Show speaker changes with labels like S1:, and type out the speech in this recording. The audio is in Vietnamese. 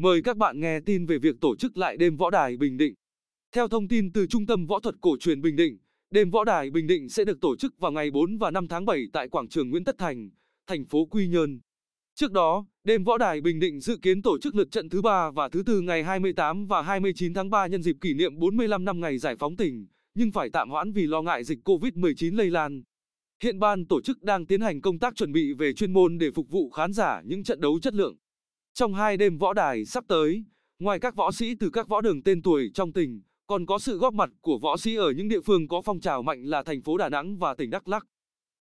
S1: Mời các bạn nghe tin về việc tổ chức lại đêm võ đài Bình Định. Theo thông tin từ Trung tâm Võ thuật Cổ truyền Bình Định, đêm võ đài Bình Định sẽ được tổ chức vào ngày 4 và 5 tháng 7 tại quảng trường Nguyễn Tất Thành, thành phố Quy Nhơn. Trước đó, đêm võ đài Bình Định dự kiến tổ chức lượt trận thứ 3 và thứ 4 ngày 28 và 29 tháng 3 nhân dịp kỷ niệm 45 năm ngày giải phóng tỉnh, nhưng phải tạm hoãn vì lo ngại dịch Covid-19 lây lan. Hiện ban tổ chức đang tiến hành công tác chuẩn bị về chuyên môn để phục vụ khán giả những trận đấu chất lượng. Trong hai đêm võ đài sắp tới, ngoài các võ sĩ từ các võ đường tên tuổi trong tỉnh, còn có sự góp mặt của võ sĩ ở những địa phương có phong trào mạnh là thành phố Đà Nẵng và tỉnh Đắk Lắk.